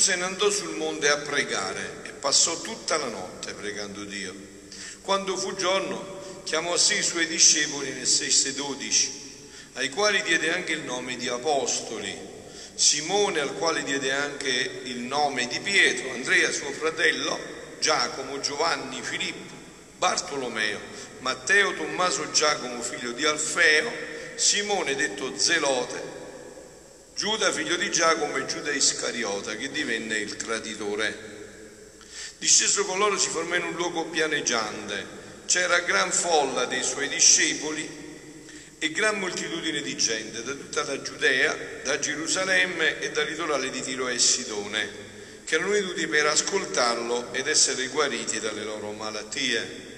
se ne andò sul monte a pregare e passò tutta la notte pregando Dio. Quando fu giorno chiamò a sé i suoi discepoli nel 6-12, ai quali diede anche il nome di apostoli. Simone al quale diede anche il nome di Pietro, Andrea suo fratello, Giacomo, Giovanni, Filippo, Bartolomeo, Matteo, Tommaso, Giacomo, figlio di Alfeo, Simone detto Zelote, Giuda, figlio di Giacomo e Giuda Iscariota, che divenne il traditore. Disceso con loro si formò in un luogo pianeggiante. C'era gran folla dei suoi discepoli e gran moltitudine di gente da tutta la Giudea, da Gerusalemme e dal litorale di Tiro e Sidone che erano venuti per ascoltarlo ed essere guariti dalle loro malattie.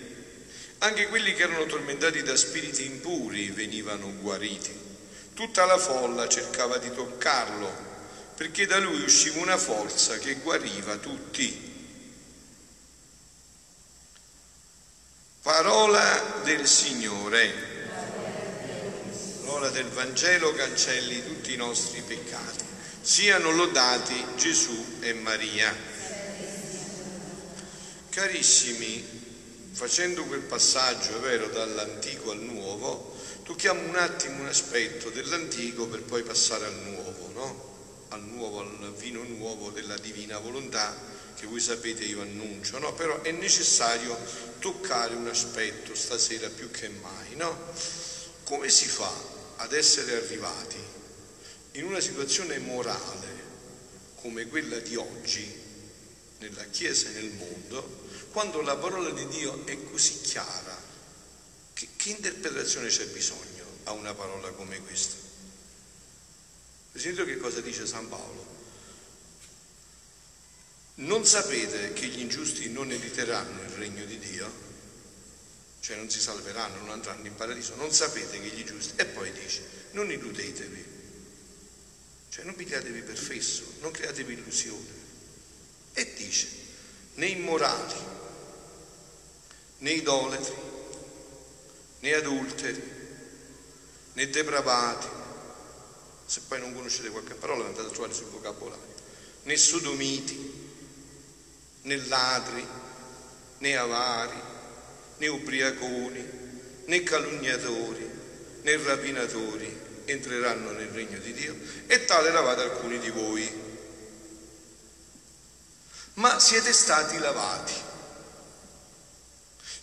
Anche quelli che erano tormentati da spiriti impuri venivano guariti. Tutta la folla cercava di toccarlo, perché da lui usciva una forza che guariva tutti. Parola del Signore. Parola del Vangelo cancelli tutti i nostri peccati. Siano lodati Gesù e Maria. Carissimi, facendo quel passaggio, è vero, dall'antico al nuovo, tocchiamo un attimo un aspetto dell'antico per poi passare al nuovo, no? Al nuovo, al vino nuovo della divina volontà che voi sapete io annuncio, no? Però è necessario toccare un aspetto stasera più che mai, no? Come si fa ad essere arrivati in una situazione morale come quella di oggi, nella Chiesa e nel mondo, quando la parola di Dio è così chiara, che, interpretazione c'è bisogno a una parola come questa? Sentite che cosa dice San Paolo? Non sapete che gli ingiusti non eriteranno il regno di Dio? Cioè non si salveranno, non andranno in paradiso. Non sapete che gli giusti... E poi dice, non illudetevi cioè non pigliatevi per fesso, non createvi illusione. E dice, né immorali, né idolatri, né adulteri, né depravati, se poi non conoscete qualche parola andate a trovare sul vocabolario, né sodomiti, né ladri, né avari, né ubriaconi, né calunniatori, né rapinatori, entreranno nel regno di Dio e tale eravate alcuni di voi. Ma siete stati lavati,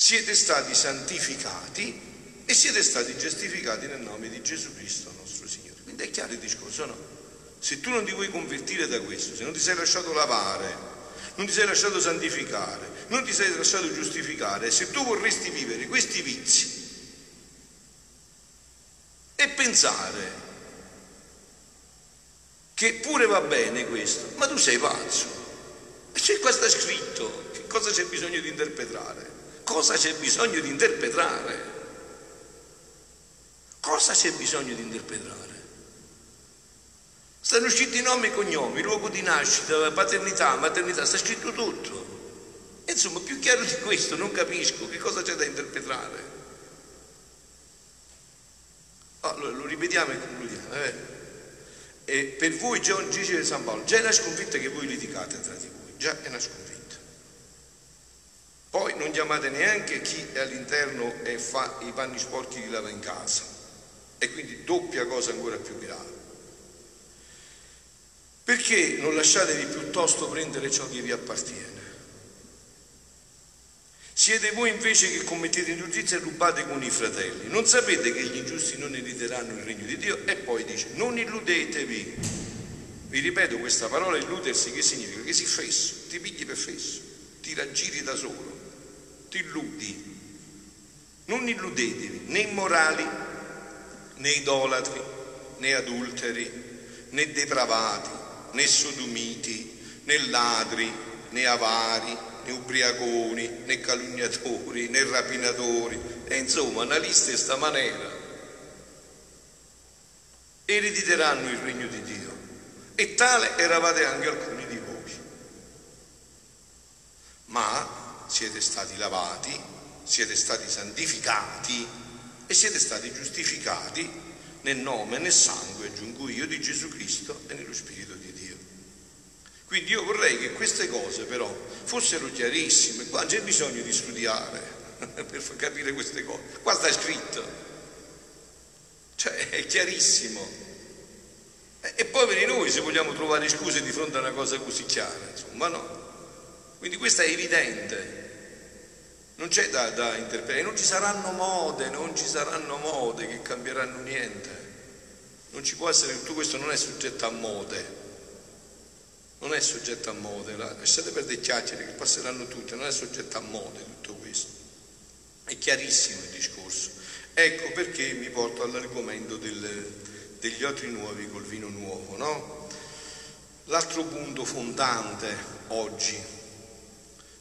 siete stati santificati e siete stati giustificati nel nome di Gesù Cristo nostro Signore. Quindi è chiaro il discorso, no? Se tu non ti vuoi convertire da questo, se non ti sei lasciato lavare, non ti sei lasciato santificare, non ti sei lasciato giustificare, se tu vorresti vivere questi vizi, e pensare che pure va bene questo, ma tu sei pazzo. E c'è qua sta scritto, che cosa c'è bisogno di interpretare? Cosa c'è bisogno di interpretare? Cosa c'è bisogno di interpretare? Stanno usciti nomi e cognomi, luogo di nascita, paternità, maternità, sta scritto tutto. E insomma, più chiaro di questo non capisco che cosa c'è da interpretare. Allora lo ripetiamo e concludiamo. Eh? E per voi già dice San Paolo, già è una sconfitta che voi litigate tra di voi, già è una sconfitta. Non chiamate neanche chi è all'interno e fa i panni sporchi di lava in casa. E quindi doppia cosa ancora più grave. Perché non lasciatevi piuttosto prendere ciò che vi appartiene? Siete voi invece che commettete ingiustizia e rubate con i fratelli. Non sapete che gli ingiusti non erediteranno il regno di Dio? E poi dice, non illudetevi. Vi ripeto questa parola illudersi che significa? Che si fesso, ti pigli per fesso, ti raggiri da solo, ti illudi. Non illudetevi né immorali, né idolatri, né adulteri, né depravati, né sodomiti, né ladri, né avari né ubriaconi, né calunniatori, né rapinatori, e insomma una lista di sta maniera. Erediteranno il regno di Dio. E tale eravate anche alcuni di voi. Ma siete stati lavati, siete stati santificati e siete stati giustificati nel nome e nel sangue, aggiungo io, di Gesù Cristo e nello Spirito di Dio. Quindi io vorrei che queste cose però fossero chiarissime, qua c'è bisogno di studiare per capire queste cose, qua sta scritto, cioè è chiarissimo. E poveri noi se vogliamo trovare scuse di fronte a una cosa così chiara, insomma no. Quindi questo è evidente, non c'è da, da interpretare, non ci saranno mode, non ci saranno mode che cambieranno niente. Non ci può essere, tutto questo non è soggetto a mode, non è soggetto a mode, lasciate perdere chiacchiere che passeranno tutte, non è soggetto a mode tutto questo. È chiarissimo il discorso. Ecco perché mi porto all'argomento del, degli otri nuovi col vino nuovo, no? L'altro punto fondante oggi,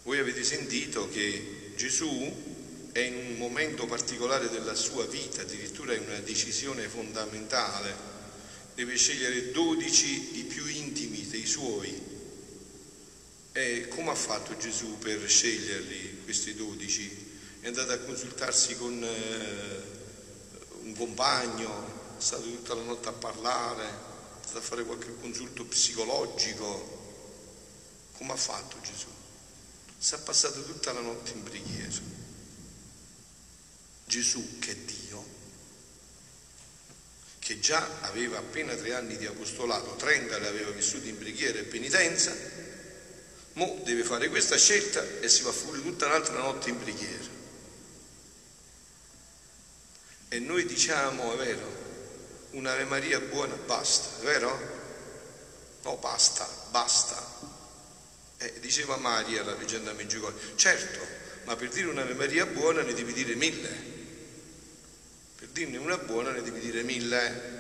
voi avete sentito che Gesù è in un momento particolare della sua vita, addirittura in una decisione fondamentale, deve scegliere dodici i più intimi dei suoi. E come ha fatto Gesù per sceglierli, questi dodici? È andato a consultarsi con eh, un compagno, è stato tutta la notte a parlare, è stato a fare qualche consulto psicologico. Come ha fatto Gesù? Si è passato tutta la notte in preghiera. Gesù, che è Dio, che già aveva appena tre anni di apostolato, 30 li aveva vissuti in preghiera e penitenza, mo deve fare questa scelta e si va fuori tutta un'altra notte in preghiera. E noi diciamo, è vero, un'Ave Maria buona basta, è vero? No, basta, basta. Eh, diceva Maria la leggenda Meggiugorie, certo, ma per dire un'Ave Maria buona ne devi dire mille. Per dirne una buona ne devi dire mille.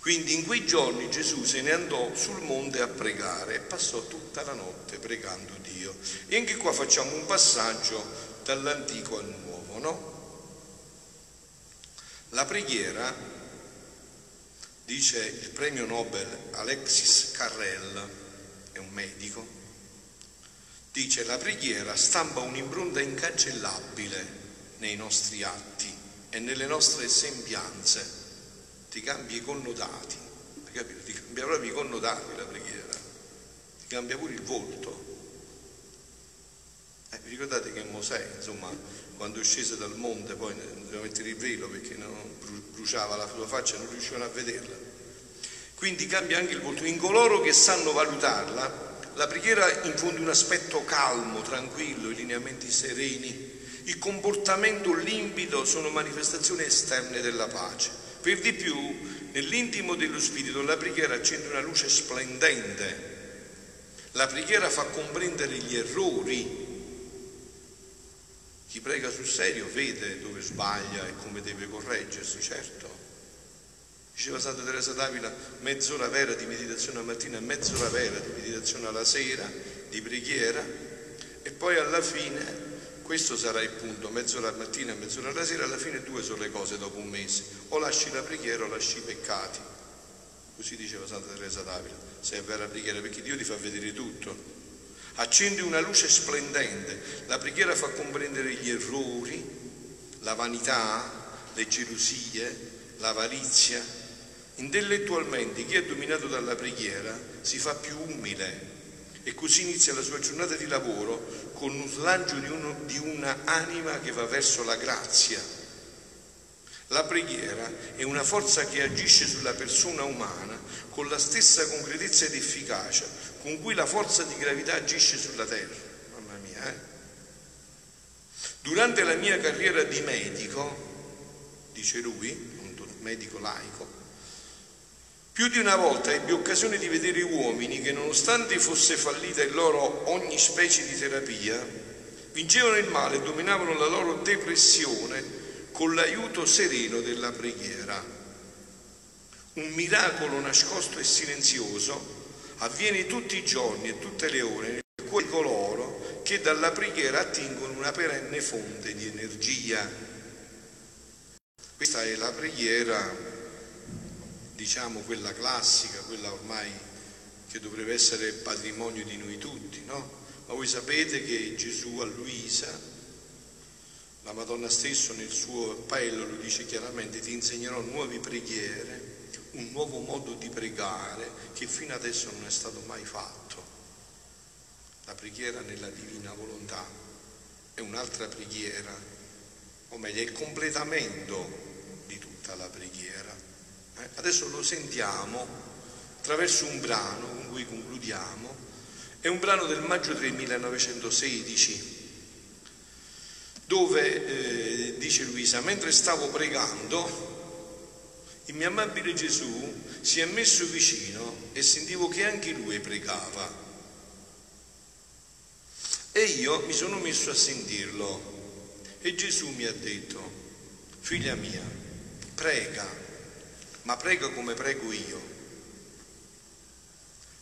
Quindi in quei giorni Gesù se ne andò sul monte a pregare e passò tutta la notte pregando Dio. E anche qua facciamo un passaggio dall'antico al nuovo, no? La preghiera, dice il premio Nobel Alexis Carrel, un medico, dice la preghiera stampa un'impronta incancellabile nei nostri atti e nelle nostre sembianze, ti cambia i connotati, capito? ti cambia proprio i connotati la preghiera, ti cambia pure il volto. Eh, vi ricordate che Mosè, insomma, quando è sceso dal monte poi doveva mettere il velo perché non bruciava la sua faccia e non riuscivano a vederla. Quindi cambia anche il volto. In coloro che sanno valutarla, la preghiera infonde un aspetto calmo, tranquillo, i lineamenti sereni. Il comportamento limpido sono manifestazioni esterne della pace. Per di più, nell'intimo dello spirito, la preghiera accende una luce splendente. La preghiera fa comprendere gli errori. Chi prega sul serio vede dove sbaglia e come deve correggersi, certo. Diceva Santa Teresa d'Avila, mezz'ora vera di meditazione la mattina mezz'ora vera di meditazione alla sera, di preghiera, e poi alla fine, questo sarà il punto, mezz'ora la mattina mezz'ora alla sera, alla fine due sono le cose dopo un mese, o lasci la preghiera o lasci i peccati. Così diceva Santa Teresa d'Avila, se è vera preghiera, perché Dio ti fa vedere tutto. Accende una luce splendente, la preghiera fa comprendere gli errori, la vanità, le gelosie, l'avarizia, Intellettualmente chi è dominato dalla preghiera si fa più umile e così inizia la sua giornata di lavoro con un slancio di, uno, di un'anima che va verso la grazia. La preghiera è una forza che agisce sulla persona umana con la stessa concretezza ed efficacia con cui la forza di gravità agisce sulla terra. Mamma mia, eh? Durante la mia carriera di medico, dice lui, un medico laico, più di una volta ebbi occasione di vedere uomini che, nonostante fosse fallita in loro ogni specie di terapia, vincevano il male e dominavano la loro depressione con l'aiuto sereno della preghiera. Un miracolo nascosto e silenzioso avviene tutti i giorni e tutte le ore nel cuore di coloro che dalla preghiera attingono una perenne fonte di energia. Questa è la preghiera diciamo quella classica, quella ormai che dovrebbe essere patrimonio di noi tutti, no? Ma voi sapete che Gesù a Luisa, la Madonna stesso nel suo appello lo dice chiaramente, ti insegnerò nuove preghiere, un nuovo modo di pregare che fino adesso non è stato mai fatto. La preghiera nella divina volontà è un'altra preghiera, o meglio è il completamento di tutta la preghiera. Eh? Adesso lo sentiamo attraverso un brano con cui concludiamo, è un brano del maggio del 1916 dove eh, dice Luisa, mentre stavo pregando, il mio amabile Gesù si è messo vicino e sentivo che anche lui pregava. E io mi sono messo a sentirlo e Gesù mi ha detto, figlia mia, prega, ma prega come prego io.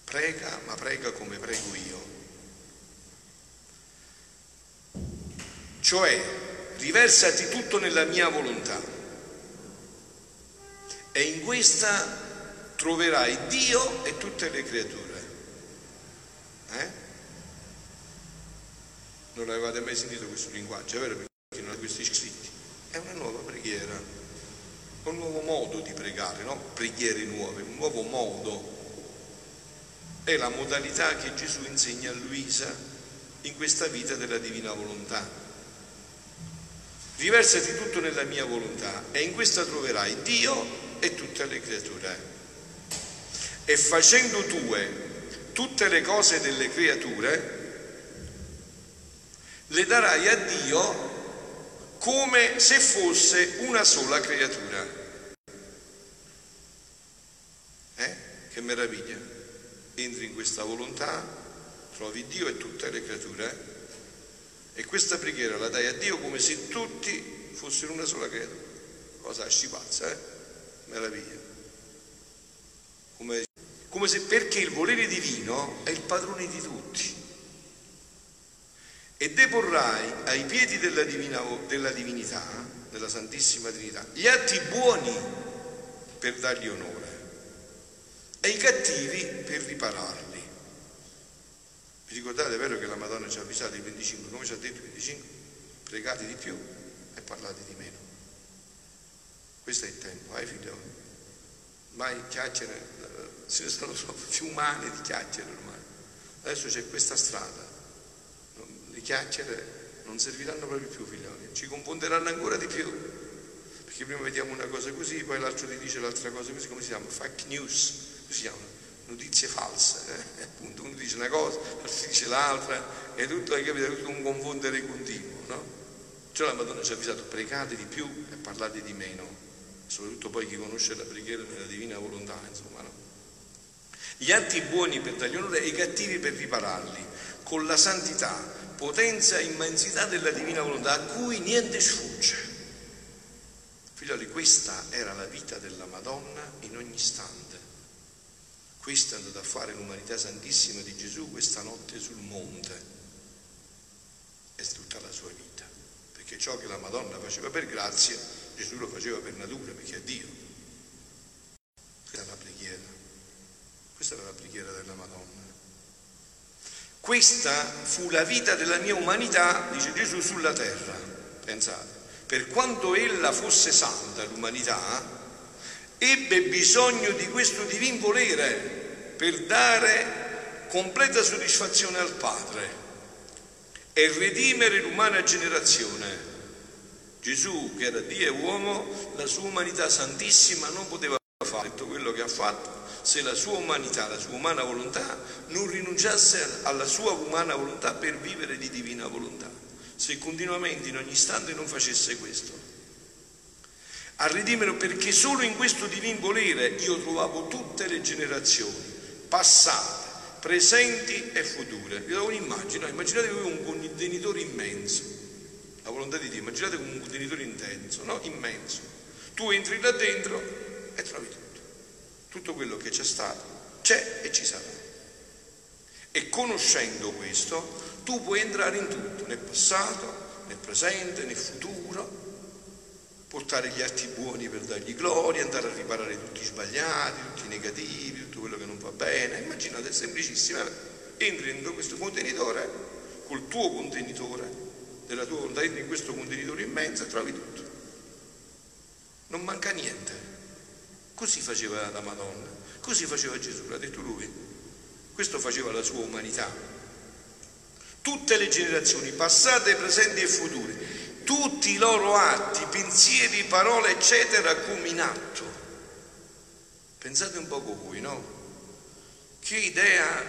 Prega, ma prega come prego io. Cioè, riversati tutto nella mia volontà. E in questa troverai Dio e tutte le creature. Eh? Non avevate mai sentito questo linguaggio, è vero? Perché non questi scritti. È una nuova preghiera, un nuovo modo di pregare, no? Preghiere nuove, un nuovo modo. È la modalità che Gesù insegna a Luisa in questa vita della divina volontà. Riversati tutto nella mia volontà e in questa troverai Dio e tutte le creature. E facendo tue tutte le cose delle creature, le darai a Dio come se fosse una sola creatura. Eh? Che meraviglia! Entri in questa volontà, trovi Dio e tutte le creature eh? e questa preghiera la dai a Dio come se tutti fossero una sola creatura. Cosa scipazza, eh? Meraviglia. Come, come se perché il volere divino è il padrone di tutti e deporrai ai piedi della, divina, della divinità, della Santissima Trinità, gli atti buoni per dargli onore e i cattivi per ripararli. Vi ricordate, è vero che la Madonna ci ha avvisato il 25, come ci ha detto il 25? Pregate di più e parlate di meno. Questo è il tempo, eh figlioli? Mai chiacchiere, se ne sono più umane di chiacchiere ormai. Adesso c'è questa strada le chiacchiere non serviranno proprio più, figlioli, ci confonderanno ancora di più. Perché prima vediamo una cosa così, poi l'altro ti dice l'altra cosa così, come si chiama? Fake news, così si chiama? Notizie false, eh? appunto, uno dice una cosa, l'altro dice l'altra, e tutto, hai capito, tutto un confondere continuo, no? Cioè la Madonna ci ha avvisato, pregate di più e parlate di meno, soprattutto poi chi conosce la preghiera nella divina volontà, insomma, no? Gli atti buoni per dargli onore e i cattivi per ripararli, con la santità, potenza e immensità della divina volontà a cui niente sfugge. Figlioli, questa era la vita della Madonna in ogni istante. Questo è andato a fare l'umanità santissima di Gesù questa notte sul monte. È tutta la sua vita. Perché ciò che la Madonna faceva per grazia, Gesù lo faceva per natura, perché è Dio. Questa era la preghiera. Questa era la preghiera della Madonna. Questa fu la vita della mia umanità, dice Gesù, sulla terra. Pensate, per quanto ella fosse santa, l'umanità, ebbe bisogno di questo divin volere per dare completa soddisfazione al Padre e redimere l'umana generazione. Gesù, che era Dio e uomo, la sua umanità santissima non poteva fare tutto quello che ha fatto se la sua umanità, la sua umana volontà non rinunciasse alla sua umana volontà per vivere di divina volontà, se continuamente in ogni istante non facesse questo. A redimere perché solo in questo divin volere io trovavo tutte le generazioni, passate, presenti e future. Vi do un'immagine, immaginate voi un contenitore immenso, la volontà di Dio, immaginate un contenitore intenso, no? Immenso. Tu entri là dentro e trovi tutto tutto quello che c'è stato, c'è e ci sarà. E conoscendo questo, tu puoi entrare in tutto, nel passato, nel presente, nel futuro, portare gli atti buoni per dargli gloria, andare a riparare tutti i sbagliati, tutti i negativi, tutto quello che non va bene. Immaginate, è semplicissima. Entri dentro questo contenitore col tuo contenitore, della tua volontà, entri in questo contenitore immenso e trovi tutto. Non manca niente. Così faceva la Madonna, così faceva Gesù, l'ha detto lui. Questo faceva la sua umanità. Tutte le generazioni, passate, presenti e future, tutti i loro atti, pensieri, parole, eccetera, come in atto. Pensate un poco voi, no? Che idea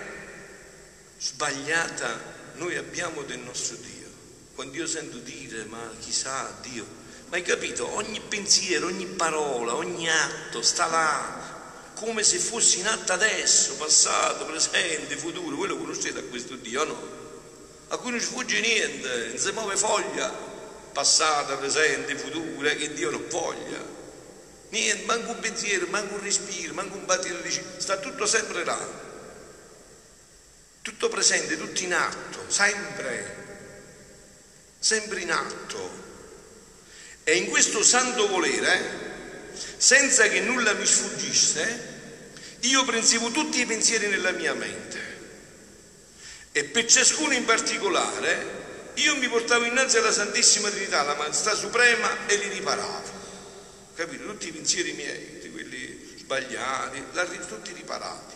sbagliata noi abbiamo del nostro Dio. Quando io sento dire, ma chissà Dio, ma hai capito? Ogni pensiero, ogni parola, ogni atto sta là, come se fosse in atto adesso, passato, presente, futuro. Voi lo conoscete a questo Dio, no? A cui non sfugge niente, non si muove foglia, passata, presente, futura, che Dio non voglia. Niente, manco un pensiero, manco un respiro, manco un battito di sta tutto sempre là. Tutto presente, tutto in atto, sempre, sempre in atto. E in questo santo volere, senza che nulla mi sfuggisse, io prendevo tutti i pensieri nella mia mente e per ciascuno in particolare io mi portavo innanzi alla Santissima Trinità, la Maestà Suprema, e li riparavo. Capito? Tutti i pensieri miei, tutti quelli sbagliati, tutti riparati.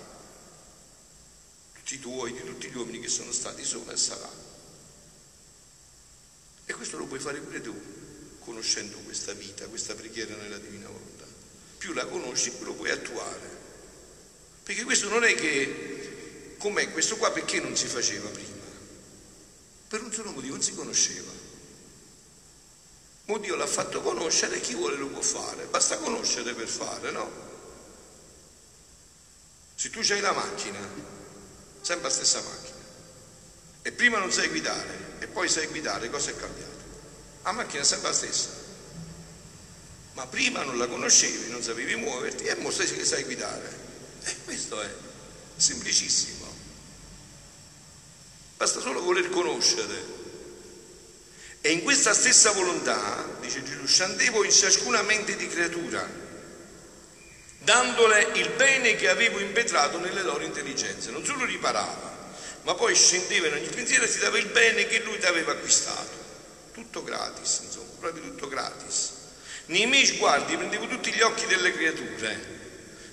Tutti i tuoi, di tutti gli uomini che sono stati, sono e saranno. E questo lo puoi fare pure tu, conoscendo questa vita, questa preghiera nella Divina Volontà. Più la conosci, più lo puoi attuare. Perché questo non è che, com'è questo qua, perché non si faceva prima? Per un solo motivo, non si conosceva. Ma Dio l'ha fatto conoscere, chi vuole lo può fare, basta conoscere per fare, no? Se tu hai la macchina, sempre la stessa macchina, e prima non sai guidare e poi sai guidare, cosa è cambiato? La macchina è sempre la stessa, ma prima non la conoscevi, non sapevi muoverti e ora sai guidare. E questo è semplicissimo. Basta solo voler conoscere e in questa stessa volontà, dice Gesù, scendevo in ciascuna mente di creatura, dandole il bene che avevo impetrato nelle loro intelligenze. Non solo riparava, ma poi scendeva in ogni pensiero e ti dava il bene che lui ti aveva acquistato. Tutto gratis, insomma, proprio tutto gratis. Nei miei sguardi prendevo tutti gli occhi delle creature,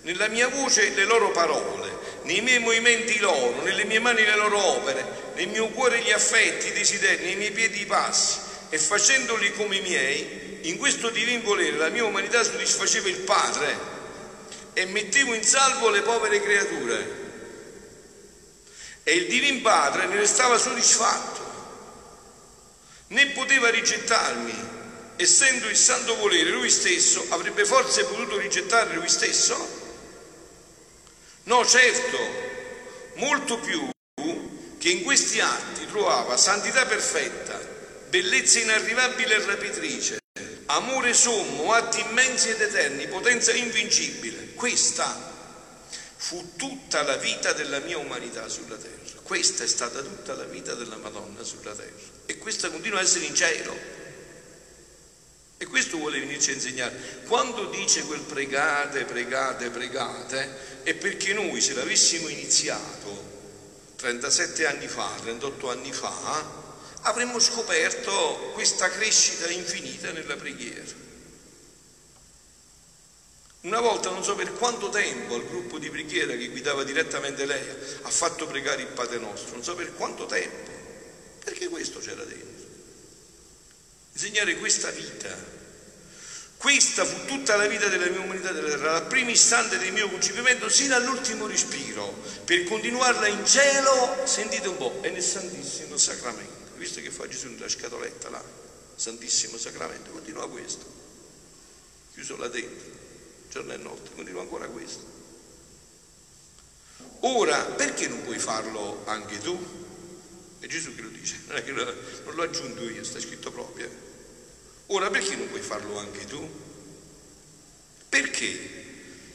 nella mia voce le loro parole, nei miei movimenti loro, nelle mie mani le loro opere, nel mio cuore gli affetti, i desideri, nei miei piedi i passi, e facendoli come i miei, in questo divin volere la mia umanità soddisfaceva il Padre e mettevo in salvo le povere creature. E il divin Padre ne restava soddisfatto, né poteva rigettarmi, essendo il santo volere lui stesso, avrebbe forse potuto rigettare lui stesso? No, certo, molto più che in questi atti trovava santità perfetta, bellezza inarrivabile e rapitrice, amore sommo, atti immensi ed eterni, potenza invincibile. Questa fu tutta la vita della mia umanità sulla terra. Questa è stata tutta la vita della Madonna sulla terra. E questa continua a essere in cielo. E questo vuole venirci a insegnare. Quando dice quel pregate, pregate, pregate, è perché noi se l'avessimo iniziato 37 anni fa, 38 anni fa, avremmo scoperto questa crescita infinita nella preghiera. Una volta, non so per quanto tempo, al gruppo di preghiera che guidava direttamente lei ha fatto pregare il Padre nostro, non so per quanto tempo, perché questo c'era dentro. Insegnare questa vita. Questa fu tutta la vita della mia umanità della terra, dal primo istante del mio concepimento sino all'ultimo respiro, per continuarla in cielo, sentite un po', e nel Santissimo Sacramento. Visto che fa Gesù nella scatoletta là, Santissimo Sacramento, continua questo. Chiuso là dentro, giorno e notte, continua ancora questo. Ora, perché non puoi farlo anche tu? È Gesù che lo dice, non, è che lo, non l'ho aggiunto io, sta scritto proprio. Ora perché non puoi farlo anche tu? Perché?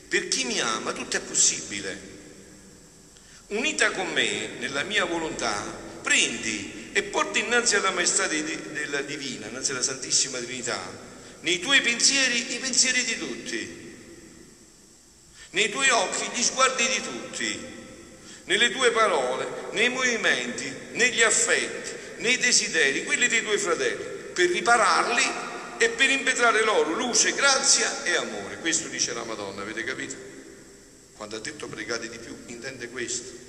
Per chi mi ama tutto è possibile. Unita con me nella mia volontà, prendi e porti innanzi alla maestà della divina, innanzi alla Santissima Trinità, nei tuoi pensieri i pensieri di tutti, nei tuoi occhi gli sguardi di tutti, nelle tue parole, nei movimenti, negli affetti, nei desideri, quelli dei tuoi fratelli, per ripararli e per impetrare loro luce, grazia e amore. Questo dice la Madonna, avete capito? Quando ha detto pregate di più, intende questo.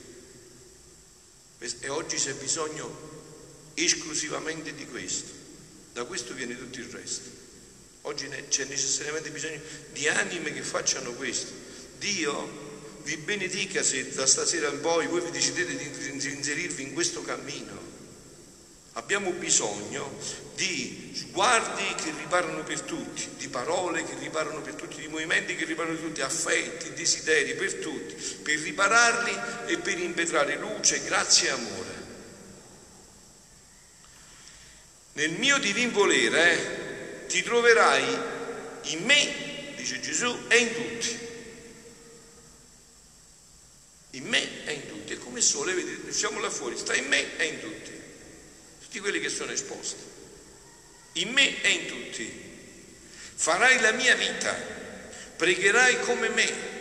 E oggi c'è bisogno esclusivamente di questo. Da questo viene tutto il resto. Oggi c'è necessariamente bisogno di anime che facciano questo. Dio vi benedica se da stasera in poi voi vi decidete di inserirvi in questo cammino. Abbiamo bisogno di sguardi che riparano per tutti, di parole che riparano per tutti, di movimenti che riparano per tutti, affetti, desideri per tutti, per ripararli e per impetrare luce, grazia e amore. Nel mio divin volere eh, ti troverai in me, dice Gesù, e in tutti in me e in tutti. È come il sole, vedete, usciamo là fuori, sta in me e in tutti. Tutti quelli che sono esposti. In me e in tutti. Farai la mia vita, pregherai come me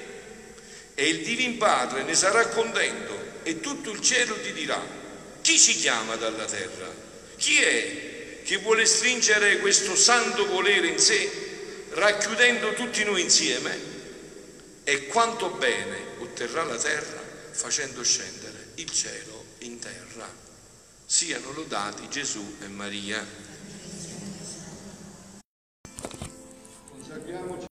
e il Divin Padre ne sarà contento e tutto il cielo ti dirà, chi ci chiama dalla terra? Chi è che vuole stringere questo santo volere in sé, racchiudendo tutti noi insieme? E quanto bene otterrà la terra facendo scendere il cielo in terra. Siano lodati Gesù e Maria.